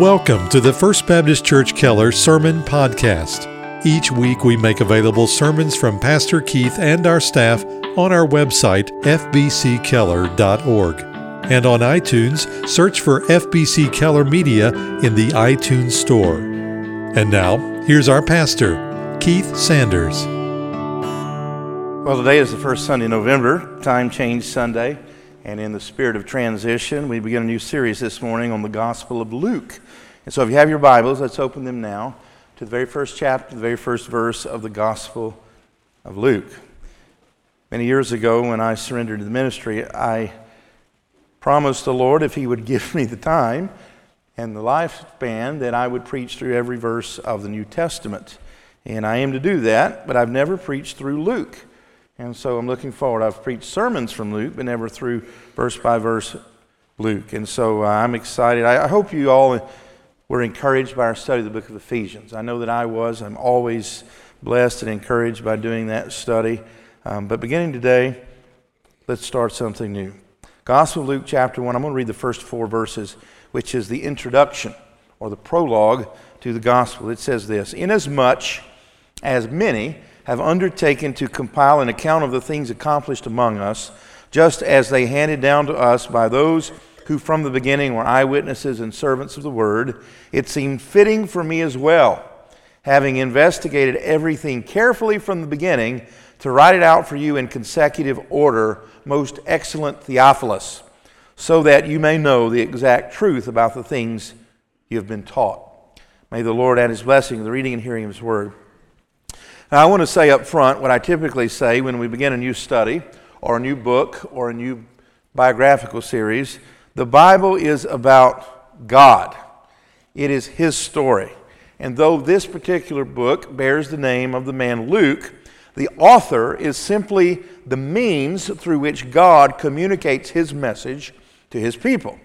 Welcome to the First Baptist Church Keller Sermon Podcast. Each week we make available sermons from Pastor Keith and our staff on our website, fbckeller.org. And on iTunes, search for FBC Keller Media in the iTunes Store. And now, here's our pastor, Keith Sanders. Well, today is the first Sunday in November, Time Change Sunday. And in the spirit of transition, we begin a new series this morning on the Gospel of Luke. And so if you have your Bibles, let's open them now to the very first chapter, the very first verse of the Gospel of Luke. Many years ago, when I surrendered to the ministry, I promised the Lord if He would give me the time and the lifespan that I would preach through every verse of the New Testament. And I aim to do that, but I've never preached through Luke. And so I'm looking forward. I've preached sermons from Luke, but never through verse by verse Luke. And so uh, I'm excited. I, I, hope you all were encouraged by our study of the book of Ephesians. I know that I was. I'm always blessed and encouraged by doing that study. Um, but beginning today, let's start something new. Gospel of Luke, chapter 1. I'm going to read the first four verses, which is the introduction or the prologue to the gospel. It says this Inasmuch as many have undertaken to compile an account of the things accomplished among us, just as they handed down to us by those who from the beginning were eyewitnesses and servants of the word, it seemed fitting for me as well, having investigated everything carefully from the beginning, to write it out for you in consecutive order, most excellent Theophilus, so that you may know the exact truth about the things you have been taught. May the Lord add his blessing to the reading and hearing of his word. Now, I want to say up front what I typically say when we begin a new study or a new book or a new biographical series. The Bible is about God, it is His story. And though this particular book bears the name of the man Luke, the author is simply the means through which God communicates His message to His people.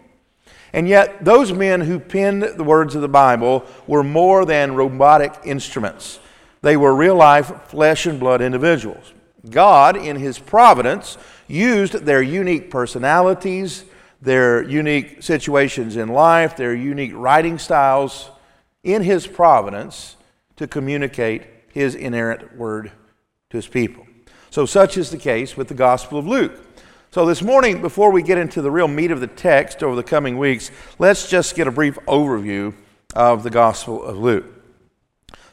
And yet, those men who penned the words of the Bible were more than robotic instruments. They were real life, flesh and blood individuals. God, in His providence, used their unique personalities, their unique situations in life, their unique writing styles, in His providence to communicate His inerrant word to His people. So, such is the case with the Gospel of Luke. So, this morning, before we get into the real meat of the text over the coming weeks, let's just get a brief overview of the Gospel of Luke.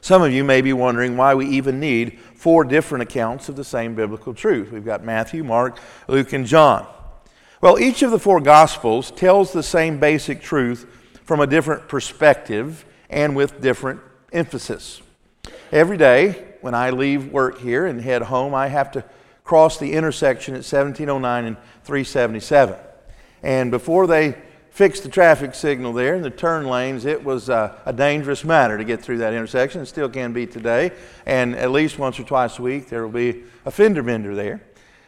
Some of you may be wondering why we even need four different accounts of the same biblical truth. We've got Matthew, Mark, Luke, and John. Well, each of the four Gospels tells the same basic truth from a different perspective and with different emphasis. Every day when I leave work here and head home, I have to cross the intersection at 1709 and 377. And before they fixed the traffic signal there in the turn lanes. It was uh, a dangerous matter to get through that intersection. It still can be today. And at least once or twice a week, there will be a fender bender there.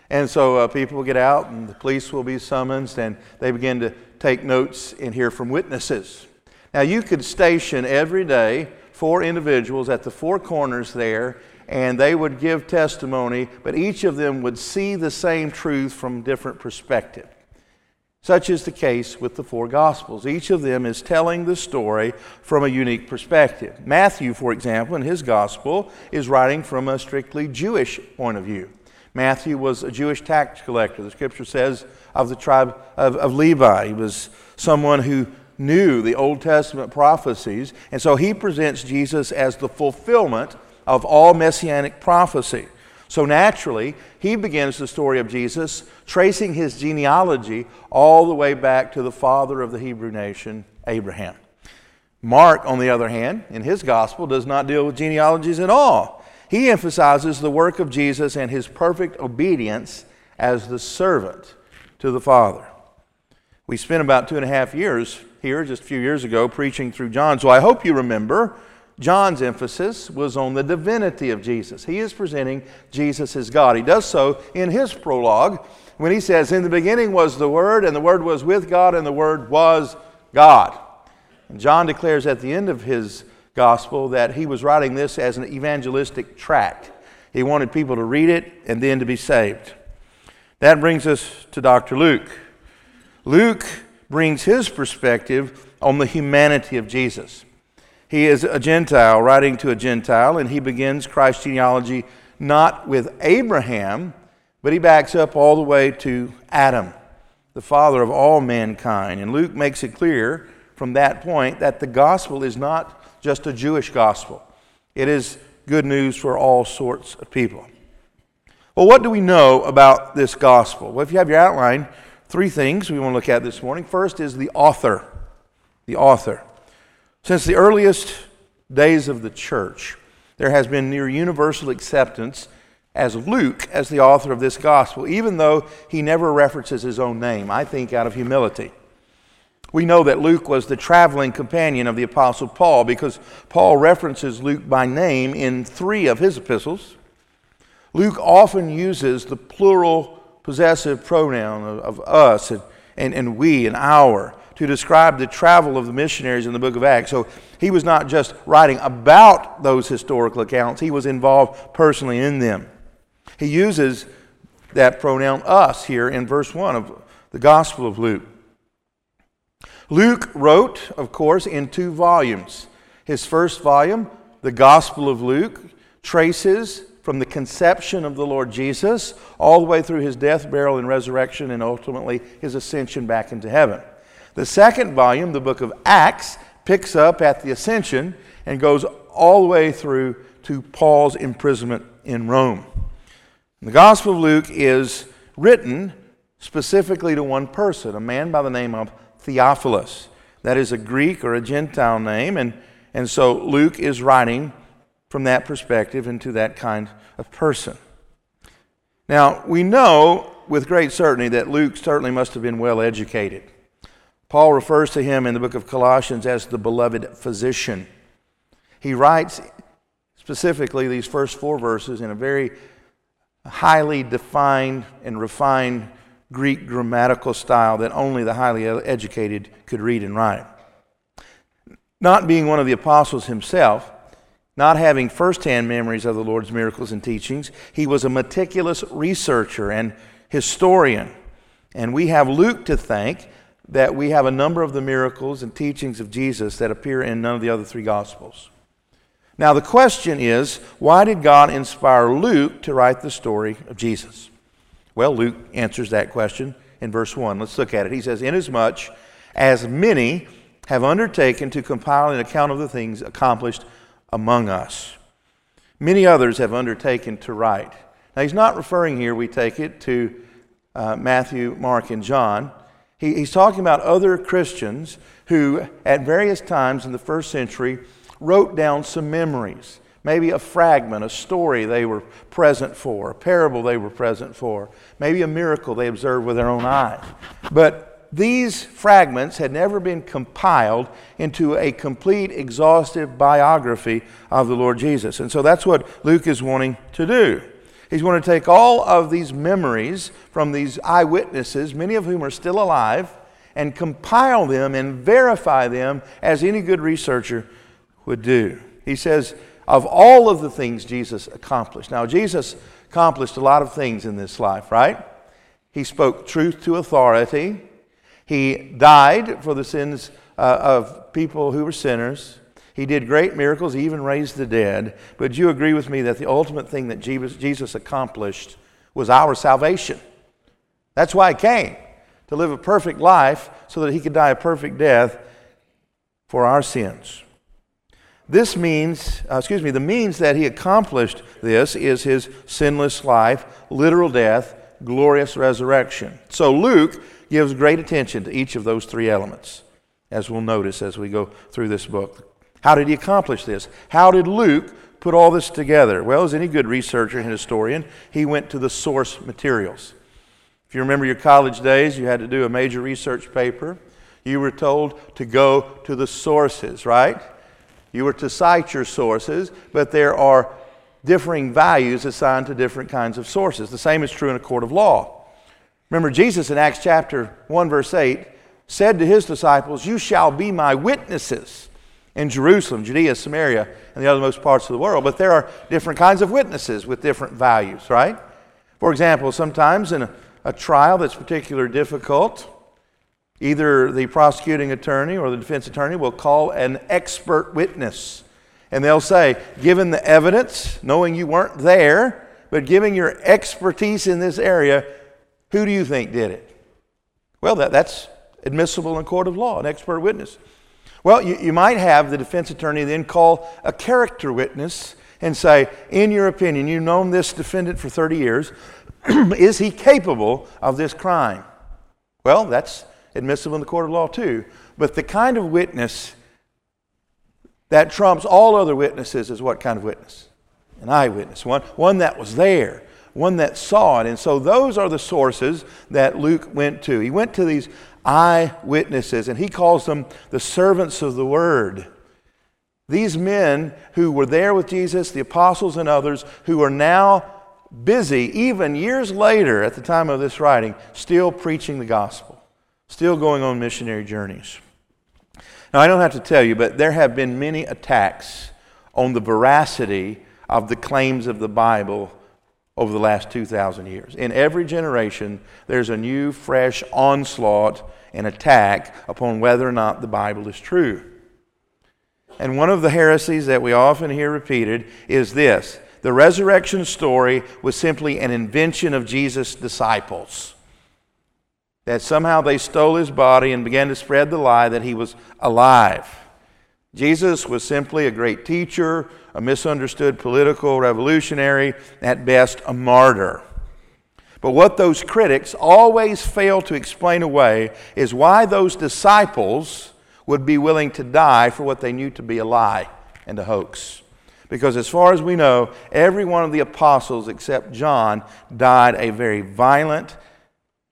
And so uh, people will get out, and the police will be summoned, and they begin to take notes and hear from witnesses. Now, you could station every day four individuals at the four corners there, and they would give testimony, but each of them would see the same truth from different perspective. Such is the case with the four Gospels. Each of them is telling the story from a unique perspective. Matthew, for example, in his Gospel, is writing from a strictly Jewish point of view. Matthew was a Jewish tax collector. The scripture says of the tribe of, of Levi. He was someone who knew the Old Testament prophecies, and so he presents Jesus as the fulfillment of all messianic prophecy. So naturally, he begins the story of Jesus tracing his genealogy all the way back to the father of the Hebrew nation, Abraham. Mark, on the other hand, in his gospel, does not deal with genealogies at all. He emphasizes the work of Jesus and his perfect obedience as the servant to the Father. We spent about two and a half years here, just a few years ago, preaching through John. So I hope you remember John's emphasis was on the divinity of Jesus. He is presenting Jesus as God. He does so in his prologue when he says, In the beginning was the Word, and the Word was with God, and the Word was God. And John declares at the end of his gospel that he was writing this as an evangelistic tract. He wanted people to read it and then to be saved. That brings us to Dr. Luke. Luke brings his perspective on the humanity of Jesus. He is a Gentile writing to a Gentile, and he begins Christ's genealogy not with Abraham, but he backs up all the way to Adam, the father of all mankind. And Luke makes it clear from that point that the gospel is not just a Jewish gospel, it is good news for all sorts of people. Well, what do we know about this gospel? Well, if you have your outline, three things we want to look at this morning. First is the author. The author. Since the earliest days of the church, there has been near universal acceptance as Luke as the author of this gospel, even though he never references his own name, I think out of humility. We know that Luke was the traveling companion of the Apostle Paul because Paul references Luke by name in three of his epistles. Luke often uses the plural possessive pronoun of, of us and, and, and we and our to describe the travel of the missionaries in the book of Acts. So he was not just writing about those historical accounts, he was involved personally in them. He uses that pronoun us here in verse 1 of the Gospel of Luke. Luke wrote, of course, in two volumes. His first volume, the Gospel of Luke, traces from the conception of the Lord Jesus all the way through his death, burial, and resurrection, and ultimately his ascension back into heaven. The second volume, the book of Acts, picks up at the ascension and goes all the way through to Paul's imprisonment in Rome. The Gospel of Luke is written specifically to one person, a man by the name of Theophilus. That is a Greek or a Gentile name, and, and so Luke is writing from that perspective and to that kind of person. Now, we know with great certainty that Luke certainly must have been well educated. Paul refers to him in the book of Colossians as the beloved physician. He writes specifically these first four verses in a very highly defined and refined Greek grammatical style that only the highly educated could read and write. Not being one of the apostles himself, not having firsthand memories of the Lord's miracles and teachings, he was a meticulous researcher and historian. And we have Luke to thank that we have a number of the miracles and teachings of Jesus that appear in none of the other three Gospels. Now, the question is why did God inspire Luke to write the story of Jesus? Well, Luke answers that question in verse 1. Let's look at it. He says, Inasmuch as many have undertaken to compile an account of the things accomplished among us, many others have undertaken to write. Now, he's not referring here, we take it, to uh, Matthew, Mark, and John. He, he's talking about other Christians who, at various times in the first century, wrote down some memories. Maybe a fragment, a story they were present for, a parable they were present for, maybe a miracle they observed with their own eyes. But these fragments had never been compiled into a complete, exhaustive biography of the Lord Jesus. And so that's what Luke is wanting to do. He's going to take all of these memories from these eyewitnesses, many of whom are still alive, and compile them and verify them as any good researcher would do. He says, of all of the things Jesus accomplished. Now, Jesus accomplished a lot of things in this life, right? He spoke truth to authority. He died for the sins uh, of people who were sinners. He did great miracles, he even raised the dead. But do you agree with me that the ultimate thing that Jesus accomplished was our salvation. That's why he came, to live a perfect life so that he could die a perfect death for our sins. This means, uh, excuse me, the means that he accomplished this is his sinless life, literal death, glorious resurrection. So Luke gives great attention to each of those three elements, as we'll notice as we go through this book. How did he accomplish this? How did Luke put all this together? Well, as any good researcher and historian, he went to the source materials. If you remember your college days, you had to do a major research paper. You were told to go to the sources, right? You were to cite your sources, but there are differing values assigned to different kinds of sources. The same is true in a court of law. Remember, Jesus in Acts chapter 1, verse 8, said to his disciples, You shall be my witnesses in Jerusalem, Judea, Samaria, and the othermost parts of the world. But there are different kinds of witnesses with different values, right? For example, sometimes in a, a trial that's particularly difficult, Either the prosecuting attorney or the defense attorney will call an expert witness. And they'll say, given the evidence, knowing you weren't there, but giving your expertise in this area, who do you think did it? Well, that, that's admissible in court of law, an expert witness. Well, you, you might have the defense attorney then call a character witness and say, in your opinion, you've known this defendant for 30 years, is he capable of this crime? Well, that's admissible in the court of law too. But the kind of witness that trumps all other witnesses is what kind of witness? An eyewitness, one, one that was there, one that saw it. And so those are the sources that Luke went to. He went to these eyewitnesses, and he calls them the servants of the word. These men who were there with Jesus, the apostles and others, who are now busy, even years later at the time of this writing, still preaching the gospel, still going on missionary journeys. Now, I don't have to tell you, but there have been many attacks on the veracity of the claims of the Bible over the last 2,000 years. In every generation, there's a new, fresh onslaught and attack upon whether or not the Bible is true. And one of the heresies that we often hear repeated is this the resurrection story was simply an invention of Jesus' disciples. That somehow they stole his body and began to spread the lie that he was alive. Jesus was simply a great teacher, a misunderstood political revolutionary, at best a martyr. But what those critics always fail to explain away is why those disciples would be willing to die for what they knew to be a lie and a hoax. Because as far as we know, every one of the apostles except John died a very violent,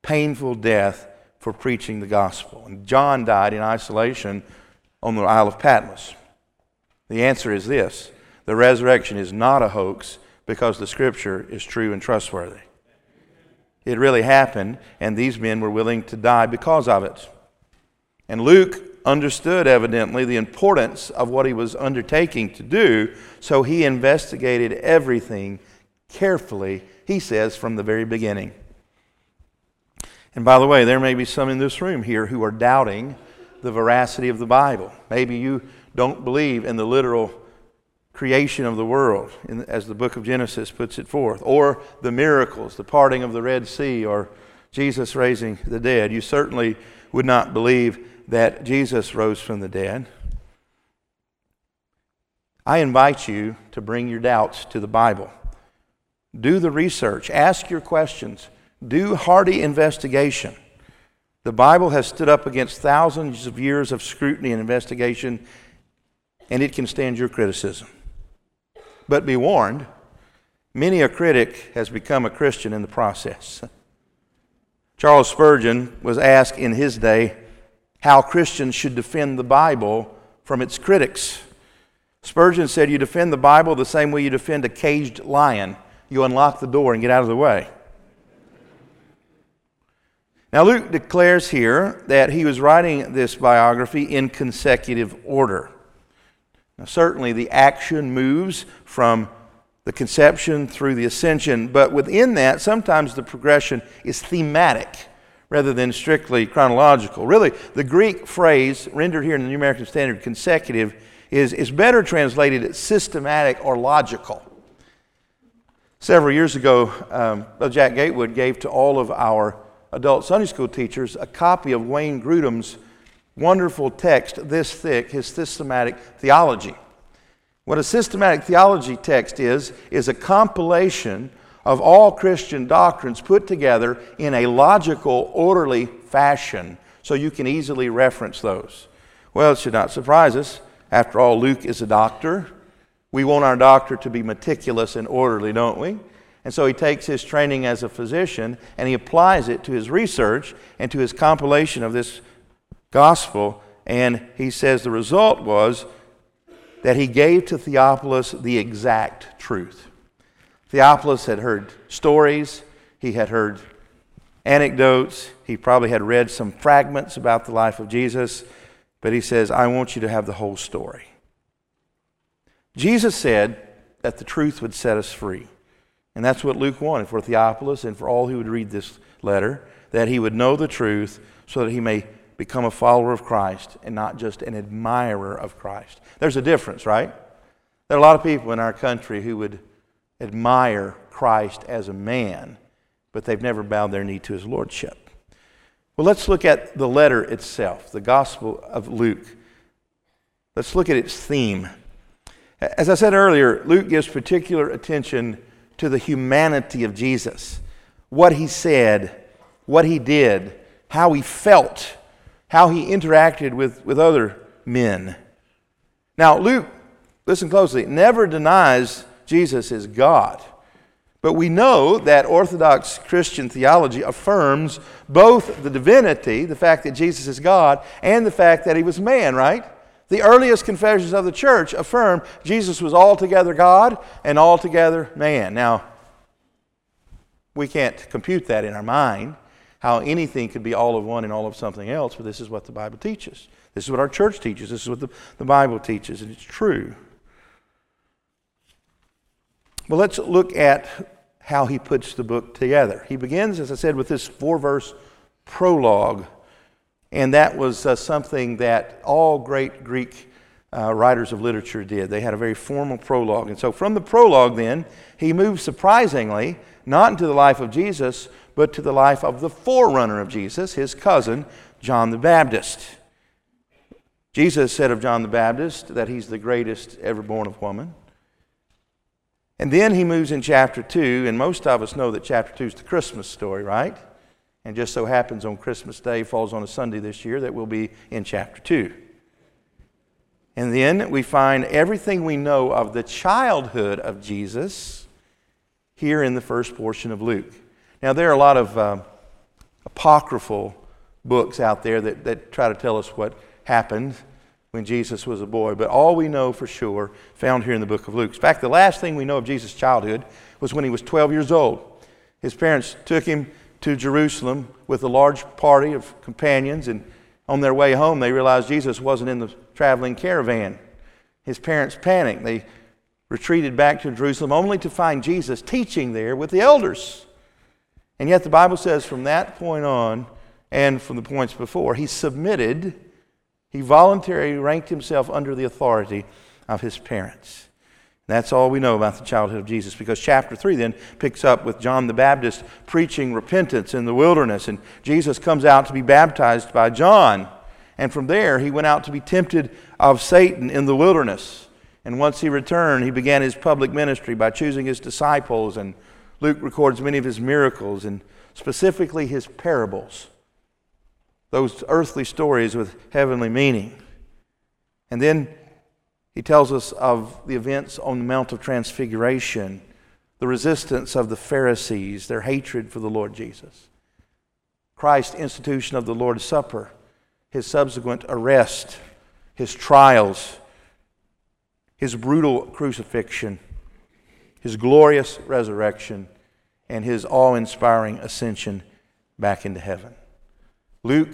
painful death for preaching the gospel. And John died in isolation on the Isle of Patmos. The answer is this the resurrection is not a hoax because the scripture is true and trustworthy. It really happened, and these men were willing to die because of it. And Luke understood, evidently, the importance of what he was undertaking to do, so he investigated everything carefully, he says, from the very beginning. And by the way, there may be some in this room here who are doubting the veracity of the Bible. Maybe you don't believe in the literal creation of the world, as the book of Genesis puts it forth, or the miracles, the parting of the Red Sea, or Jesus raising the dead. You certainly would not believe that Jesus rose from the dead. I invite you to bring your doubts to the Bible. Do the research, ask your questions, do hearty investigation. The Bible has stood up against thousands of years of scrutiny and investigation, and it can stand your criticism. But be warned, many a critic has become a Christian in the process. Charles Spurgeon was asked in his day how Christians should defend the Bible from its critics. Spurgeon said, You defend the Bible the same way you defend a caged lion. You unlock the door and get out of the way. Now, Luke declares here that he was writing this biography in consecutive order. Now, certainly the action moves from the conception through the ascension, but within that, sometimes the progression is thematic rather than strictly chronological. Really, the Greek phrase rendered here in the New American Standard consecutive is, is better translated as systematic or logical. Several years ago, um, Jack Gatewood gave to all of our adult Sunday school teachers a copy of Wayne Grudem's wonderful text, this thick, his systematic theology. What a systematic theology text is, is a compilation of all Christian doctrines put together in a logical, orderly fashion so you can easily reference those. Well, it should not surprise us. After all, Luke is a doctor. We want our doctor to be meticulous and orderly, don't we? And so he takes his training as a physician and he applies it to his research and to his compilation of this gospel. And he says the result was that he gave to Theophilus the exact truth. Theophilus had heard stories, he had heard anecdotes, he probably had read some fragments about the life of Jesus, but he says, I want you to have the whole story. Jesus said that the truth would set us free. And that's what Luke wanted for Theophilus and for all who would read this letter, that he would know the truth so that he may become a follower of Christ and not just an admirer of Christ. There's a difference, right? There are a lot of people in our country who would admire Christ as a man, but they've never bowed their knee to his lordship. Well, let's look at the letter itself, the Gospel of Luke. Let's look at its theme. As I said earlier, Luke gives particular attention to the humanity of Jesus, what he said, what he did, how he felt, how he interacted with, with other men. Now, Luke, listen closely, never denies Jesus is God. But we know that Orthodox Christian theology affirms both the divinity, the fact that Jesus is God, and the fact that he was man, right? The earliest confessions of the church affirm Jesus was altogether God and altogether man. Now, we can't compute that in our mind, how anything could be all of one and all of something else, but this is what the Bible teaches. This is what our church teaches. This is what the, the Bible teaches, and it's true. Well, let's look at how he puts the book together. He begins, as I said, with this four verse prologue, and that was uh, something that all great Greek uh, writers of literature did. They had a very formal prologue. And so, from the prologue, then, he moves surprisingly not into the life of Jesus, but to the life of the forerunner of Jesus, his cousin, John the Baptist. Jesus said of John the Baptist that he's the greatest ever born of woman. And then he moves in chapter 2, and most of us know that chapter 2 is the Christmas story, right? And just so happens on Christmas Day falls on a Sunday this year that will be in chapter 2. And then we find everything we know of the childhood of Jesus here in the first portion of Luke. Now, there are a lot of uh, apocryphal books out there that, that try to tell us what happened when Jesus was a boy. But all we know for sure, found here in the book of Luke. In fact, the last thing we know of Jesus' childhood was when he was 12 years old. His parents took him to Jerusalem with a large party of companions, and on their way home, they realized Jesus wasn't in the traveling caravan. His parents panicked. They retreated back to Jerusalem only to find Jesus teaching there with the elders. And yet, the Bible says from that point on, and from the points before, he submitted he voluntarily ranked himself under the authority of his parents. That's all we know about the childhood of Jesus because chapter 3 then picks up with John the Baptist preaching repentance in the wilderness, and Jesus comes out to be baptized by John. And from there, he went out to be tempted of Satan in the wilderness. And once he returned, he began his public ministry by choosing his disciples. And Luke records many of his miracles and specifically his parables those earthly stories with heavenly meaning. And then he tells us of the events on the Mount of Transfiguration, the resistance of the Pharisees, their hatred for the Lord Jesus, Christ's institution of the Lord's Supper, his subsequent arrest, his trials, his brutal crucifixion, his glorious resurrection, and his awe inspiring ascension back into heaven. Luke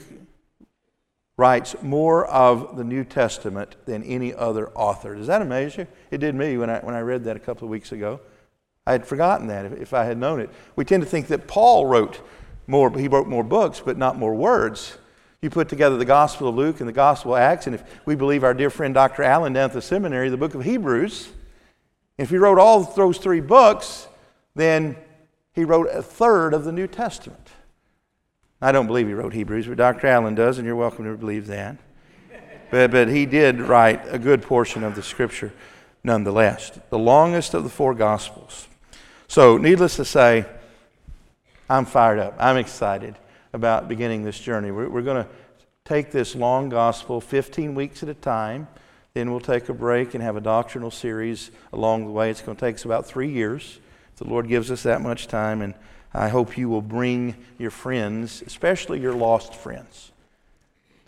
writes more of the New Testament than any other author. Does that amaze you? It did me when I, when I read that a couple of weeks ago. I had forgotten that if, if I had known it. We tend to think that Paul wrote more, he wrote more books, but not more words. You put together the Gospel of Luke and the Gospel of Acts, and if we believe our dear friend Dr. Allen down at the seminary, the book of Hebrews, if he wrote all those three books, then he wrote a third of the New Testament. I don't believe he wrote Hebrews, but Dr. Allen does, and you're welcome to believe that. But, but he did write a good portion of the scripture nonetheless, the longest of the four gospels. So, needless to say, I'm fired up. I'm excited about beginning this journey. We're, we're going to take this long gospel 15 weeks at a time. Then we'll take a break and have a doctrinal series along the way. It's going to take us about three years. If the Lord gives us that much time. And I hope you will bring your friends, especially your lost friends.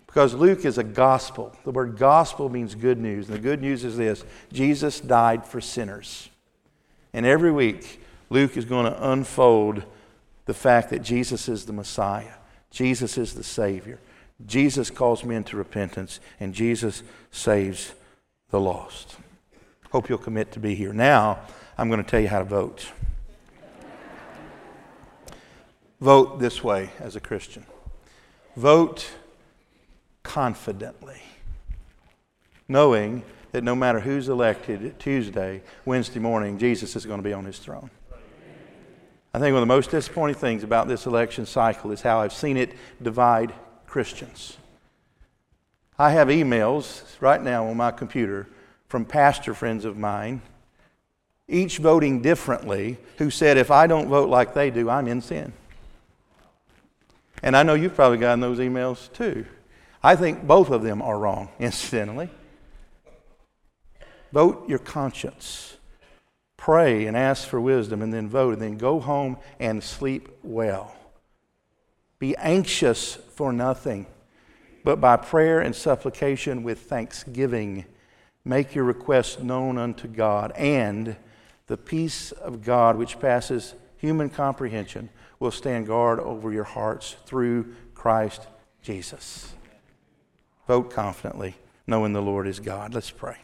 Because Luke is a gospel. The word gospel means good news. And the good news is this Jesus died for sinners. And every week, Luke is going to unfold the fact that Jesus is the Messiah, Jesus is the Savior. Jesus calls men to repentance, and Jesus saves the lost. Hope you'll commit to be here. Now, I'm going to tell you how to vote vote this way as a Christian. Vote confidently, knowing that no matter who's elected Tuesday, Wednesday morning, Jesus is going to be on his throne. I think one of the most disappointing things about this election cycle is how I've seen it divide Christians. I have emails right now on my computer from pastor friends of mine, each voting differently, who said, if I don't vote like they do, I'm in sin. And I know you've probably gotten those emails too. I think both of them are wrong, incidentally. Vote your conscience. Pray and ask for wisdom and then vote, and then go home and sleep well. Be anxious for nothing, but by prayer and supplication with thanksgiving, make your requests known unto God, and the peace of God, which passes human comprehension, will stand guard over your hearts through Christ Jesus. Vote confidently, knowing the Lord is God. Let's pray.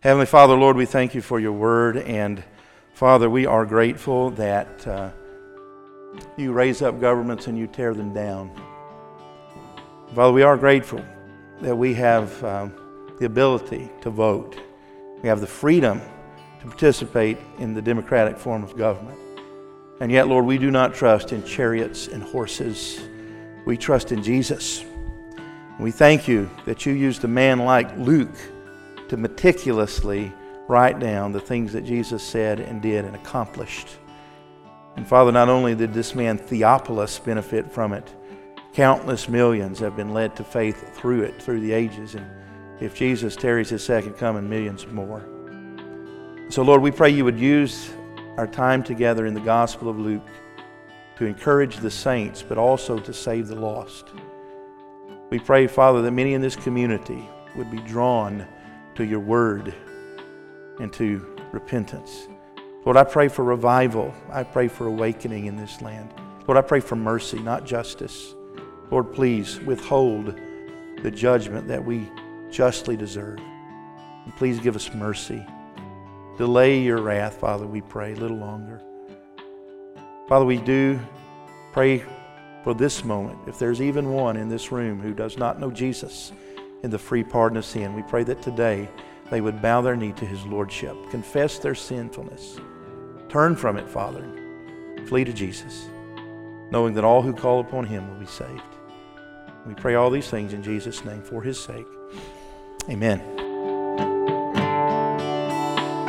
Heavenly Father, Lord, we thank you for your word. And Father, we are grateful that uh, you raise up governments and you tear them down. Father, we are grateful that we have um, the ability to vote. We have the freedom to participate in the democratic form of government. And yet, Lord, we do not trust in chariots and horses. We trust in Jesus. We thank you that you used a man like Luke to meticulously write down the things that Jesus said and did and accomplished. And Father, not only did this man Theophilus benefit from it, countless millions have been led to faith through it, through the ages. And if Jesus tarries his second coming, millions more. So, Lord, we pray you would use our time together in the Gospel of Luke to encourage the saints, but also to save the lost. We pray, Father, that many in this community would be drawn to your word and to repentance. Lord, I pray for revival. I pray for awakening in this land. Lord, I pray for mercy, not justice. Lord, please withhold the judgment that we justly deserve. And please give us mercy. Delay your wrath, Father, we pray, a little longer. Father, we do pray for this moment. If there's even one in this room who does not know Jesus in the free pardon of sin, we pray that today they would bow their knee to his lordship, confess their sinfulness, turn from it, Father, flee to Jesus, knowing that all who call upon him will be saved. We pray all these things in Jesus' name for his sake. Amen.